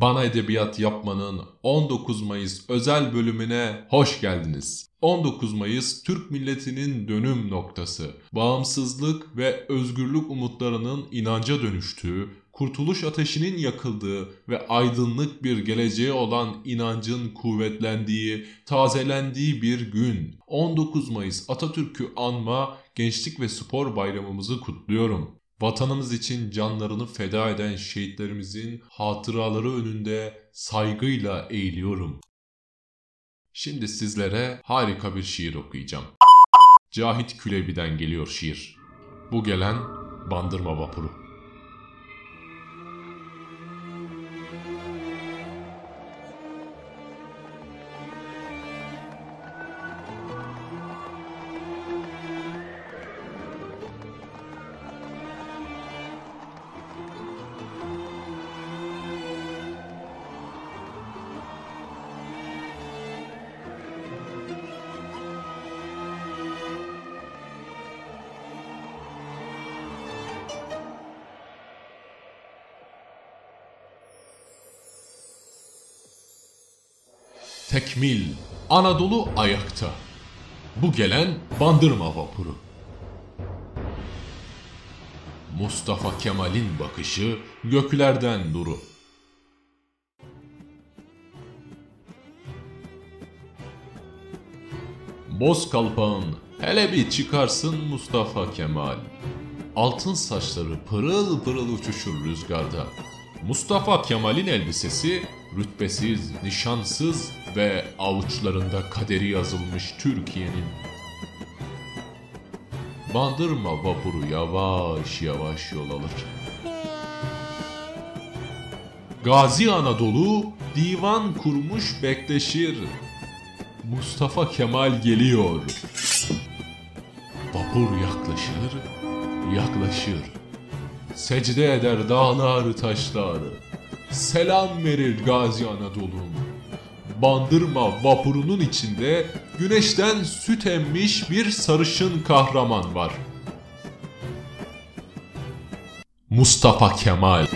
Bana Edebiyat Yapmanın 19 Mayıs özel bölümüne hoş geldiniz. 19 Mayıs Türk milletinin dönüm noktası. Bağımsızlık ve özgürlük umutlarının inanca dönüştüğü, kurtuluş ateşinin yakıldığı ve aydınlık bir geleceğe olan inancın kuvvetlendiği, tazelendiği bir gün. 19 Mayıs Atatürk'ü anma, Gençlik ve Spor Bayramımızı kutluyorum. Vatanımız için canlarını feda eden şehitlerimizin hatıraları önünde saygıyla eğiliyorum. Şimdi sizlere harika bir şiir okuyacağım. Cahit Külebi'den geliyor şiir. Bu gelen Bandırma Vapuru. Tekmil, Anadolu ayakta. Bu gelen Bandırma vapuru. Mustafa Kemal'in bakışı göklerden duru. Boz kalpağın hele bir çıkarsın Mustafa Kemal. Altın saçları pırıl pırıl uçuşur rüzgarda. Mustafa Kemal'in elbisesi rütbesiz, nişansız ve avuçlarında kaderi yazılmış Türkiye'nin. Bandırma vapuru yavaş yavaş yol alır. Gazi Anadolu divan kurmuş bekleşir. Mustafa Kemal geliyor. Vapur yaklaşır, yaklaşır. Secde eder dağlar taşlar. Selam verir Gazi Anadolu'm. Bandırma vapurunun içinde güneşten süt emmiş bir sarışın kahraman var. Mustafa Kemal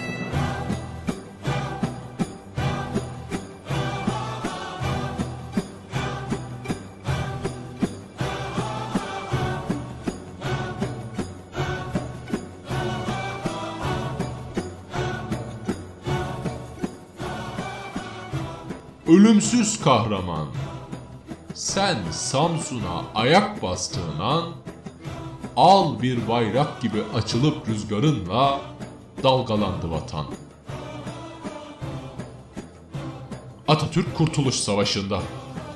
ölümsüz kahraman. Sen Samsun'a ayak bastığın an al bir bayrak gibi açılıp rüzgarınla dalgalandı vatan. Atatürk Kurtuluş Savaşı'nda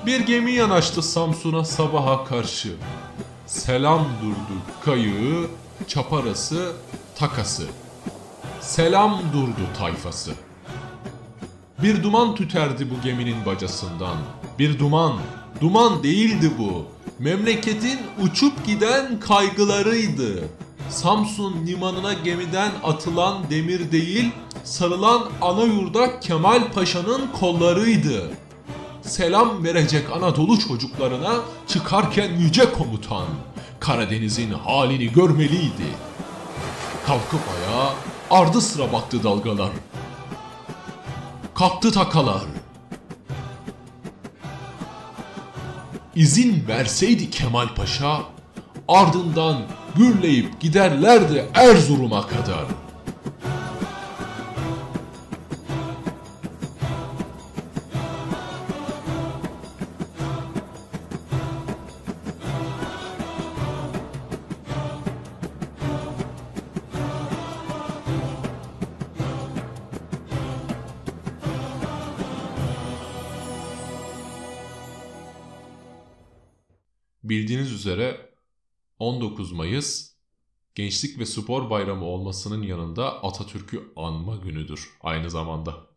bir gemi yanaştı Samsun'a sabaha karşı. Selam durdu kayığı, çaparası, takası. Selam durdu tayfası. Bir duman tüterdi bu geminin bacasından. Bir duman, duman değildi bu. Memleketin uçup giden kaygılarıydı. Samsun limanına gemiden atılan demir değil, sarılan ana yurda Kemal Paşa'nın kollarıydı. Selam verecek Anadolu çocuklarına çıkarken yüce komutan Karadeniz'in halini görmeliydi. Kalkıp ayağa ardı sıra baktı dalgalar. Kalktı takalar. İzin verseydi Kemal Paşa ardından gürleyip giderlerdi Erzurum'a kadar.'' Bildiğiniz üzere 19 Mayıs Gençlik ve Spor Bayramı olmasının yanında Atatürk'ü anma günüdür aynı zamanda.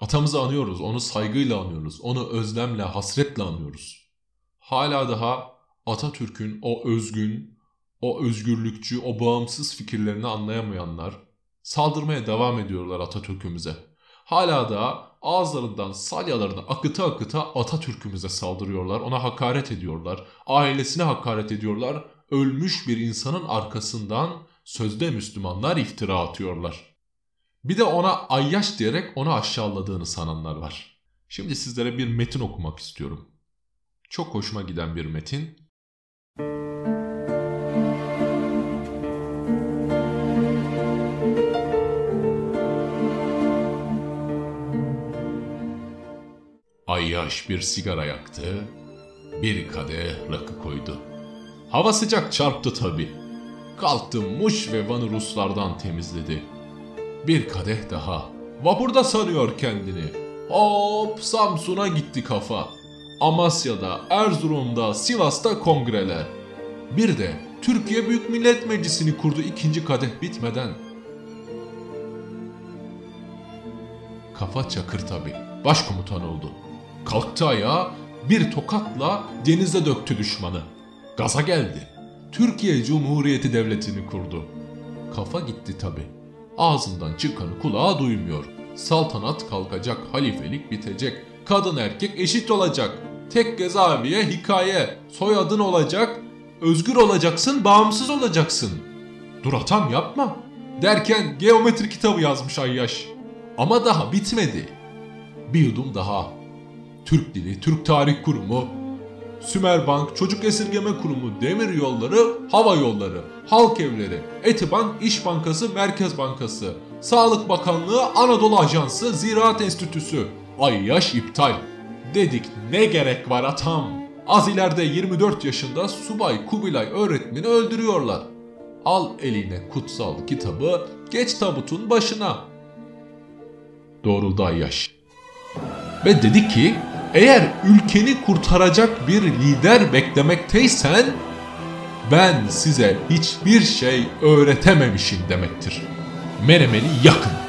Atamızı anıyoruz, onu saygıyla anıyoruz, onu özlemle, hasretle anıyoruz. Hala daha Atatürk'ün o özgün, o özgürlükçü, o bağımsız fikirlerini anlayamayanlar saldırmaya devam ediyorlar Atatürk'ümüze. Hala da ağızlarından salyalarını akıta akıta Atatürk'ümüze saldırıyorlar. Ona hakaret ediyorlar. Ailesine hakaret ediyorlar. Ölmüş bir insanın arkasından sözde Müslümanlar iftira atıyorlar. Bir de ona ayyaş diyerek onu aşağıladığını sananlar var. Şimdi sizlere bir metin okumak istiyorum. Çok hoşuma giden bir metin. Ayyaş bir sigara yaktı, bir kadeh rakı koydu. Hava sıcak çarptı tabi. Kalktı Muş ve Van'ı Ruslardan temizledi. Bir kadeh daha. Vapurda sanıyor kendini. Hop Samsun'a gitti kafa. Amasya'da, Erzurum'da, Sivas'ta kongreler. Bir de Türkiye Büyük Millet Meclisi'ni kurdu ikinci kadeh bitmeden. Kafa çakır tabi. Başkomutan oldu. Kalktı ayağa bir tokatla denize döktü düşmanı. Gaza geldi. Türkiye Cumhuriyeti Devleti'ni kurdu. Kafa gitti tabi. Ağzından çıkanı kulağa duymuyor. Saltanat kalkacak, halifelik bitecek. Kadın erkek eşit olacak. Tek cezaeviye hikaye. Soyadın olacak. Özgür olacaksın, bağımsız olacaksın. Dur atam yapma. Derken geometri kitabı yazmış Ayyaş. Ama daha bitmedi. Bir yudum daha. Türk Dili, Türk Tarih Kurumu, Sümerbank, Çocuk Esirgeme Kurumu, Demir Yolları, Hava Yolları, Halk Evleri, Etibank, İş Bankası, Merkez Bankası, Sağlık Bakanlığı, Anadolu Ajansı, Ziraat Enstitüsü. Ay yaş iptal. Dedik ne gerek var atam. Az ileride 24 yaşında Subay Kubilay öğretmeni öldürüyorlar. Al eline kutsal kitabı, geç tabutun başına. Doğruldu Ayyaş. Ve dedi ki eğer ülkeni kurtaracak bir lider beklemekteysen ben size hiçbir şey öğretememişim demektir. Menemeni yakın.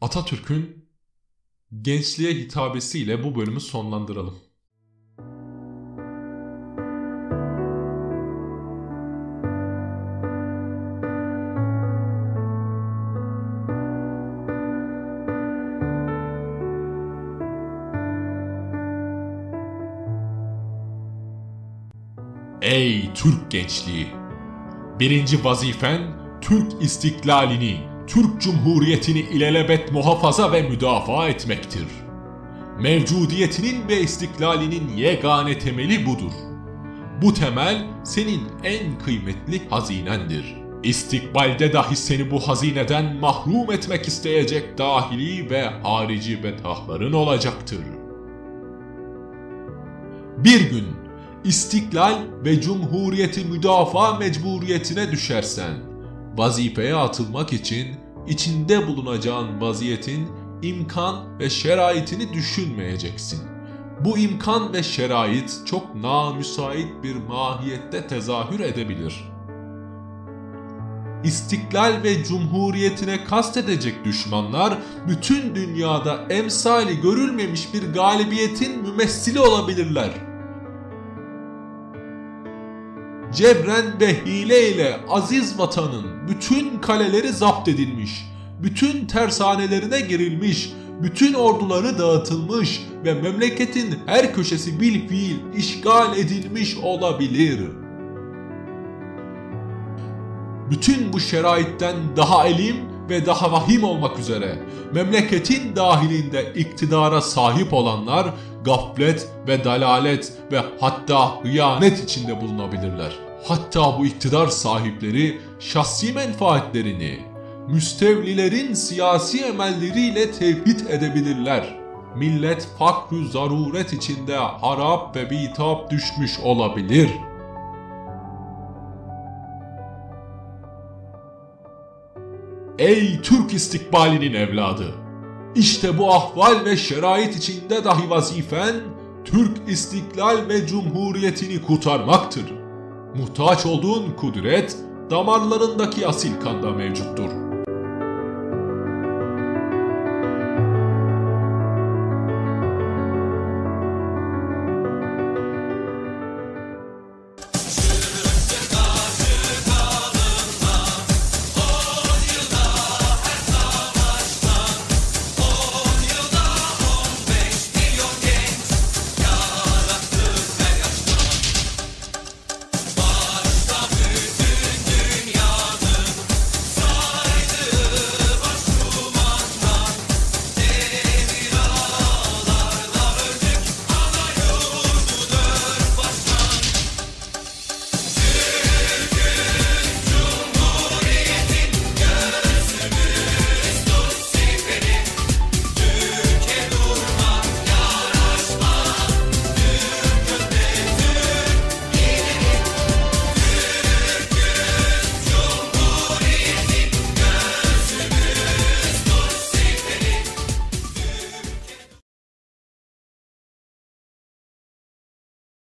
Atatürk'ün gençliğe hitabesiyle bu bölümü sonlandıralım. Ey Türk gençliği! Birinci vazifen Türk istiklalini, Türk Cumhuriyeti'ni ilelebet muhafaza ve müdafaa etmektir. Mevcudiyetinin ve istiklalinin yegane temeli budur. Bu temel senin en kıymetli hazinendir. İstikbalde dahi seni bu hazineden mahrum etmek isteyecek dahili ve harici betahların olacaktır. Bir gün istiklal ve cumhuriyeti müdafaa mecburiyetine düşersen, vazifeye atılmak için içinde bulunacağın vaziyetin imkan ve şeraitini düşünmeyeceksin. Bu imkan ve şerait çok namüsait bir mahiyette tezahür edebilir. İstiklal ve cumhuriyetine kastedecek düşmanlar bütün dünyada emsali görülmemiş bir galibiyetin mümessili olabilirler.'' Cebren ve hile ile aziz vatanın bütün kaleleri zapt edilmiş, bütün tersanelerine girilmiş, bütün orduları dağıtılmış ve memleketin her köşesi bil fiil işgal edilmiş olabilir. Bütün bu şeraitten daha elim ve daha vahim olmak üzere memleketin dahilinde iktidara sahip olanlar gaflet ve dalalet ve hatta hıyanet içinde bulunabilirler. Hatta bu iktidar sahipleri şahsi menfaatlerini müstevlilerin siyasi emelleriyle tevhid edebilirler. Millet fakr zaruret içinde harap ve bitap düşmüş olabilir. Ey Türk istikbalinin evladı! İşte bu ahval ve şerait içinde dahi vazifen Türk istiklal ve cumhuriyetini kurtarmaktır. Muhtaç olduğun kudret damarlarındaki asil kanda mevcuttur.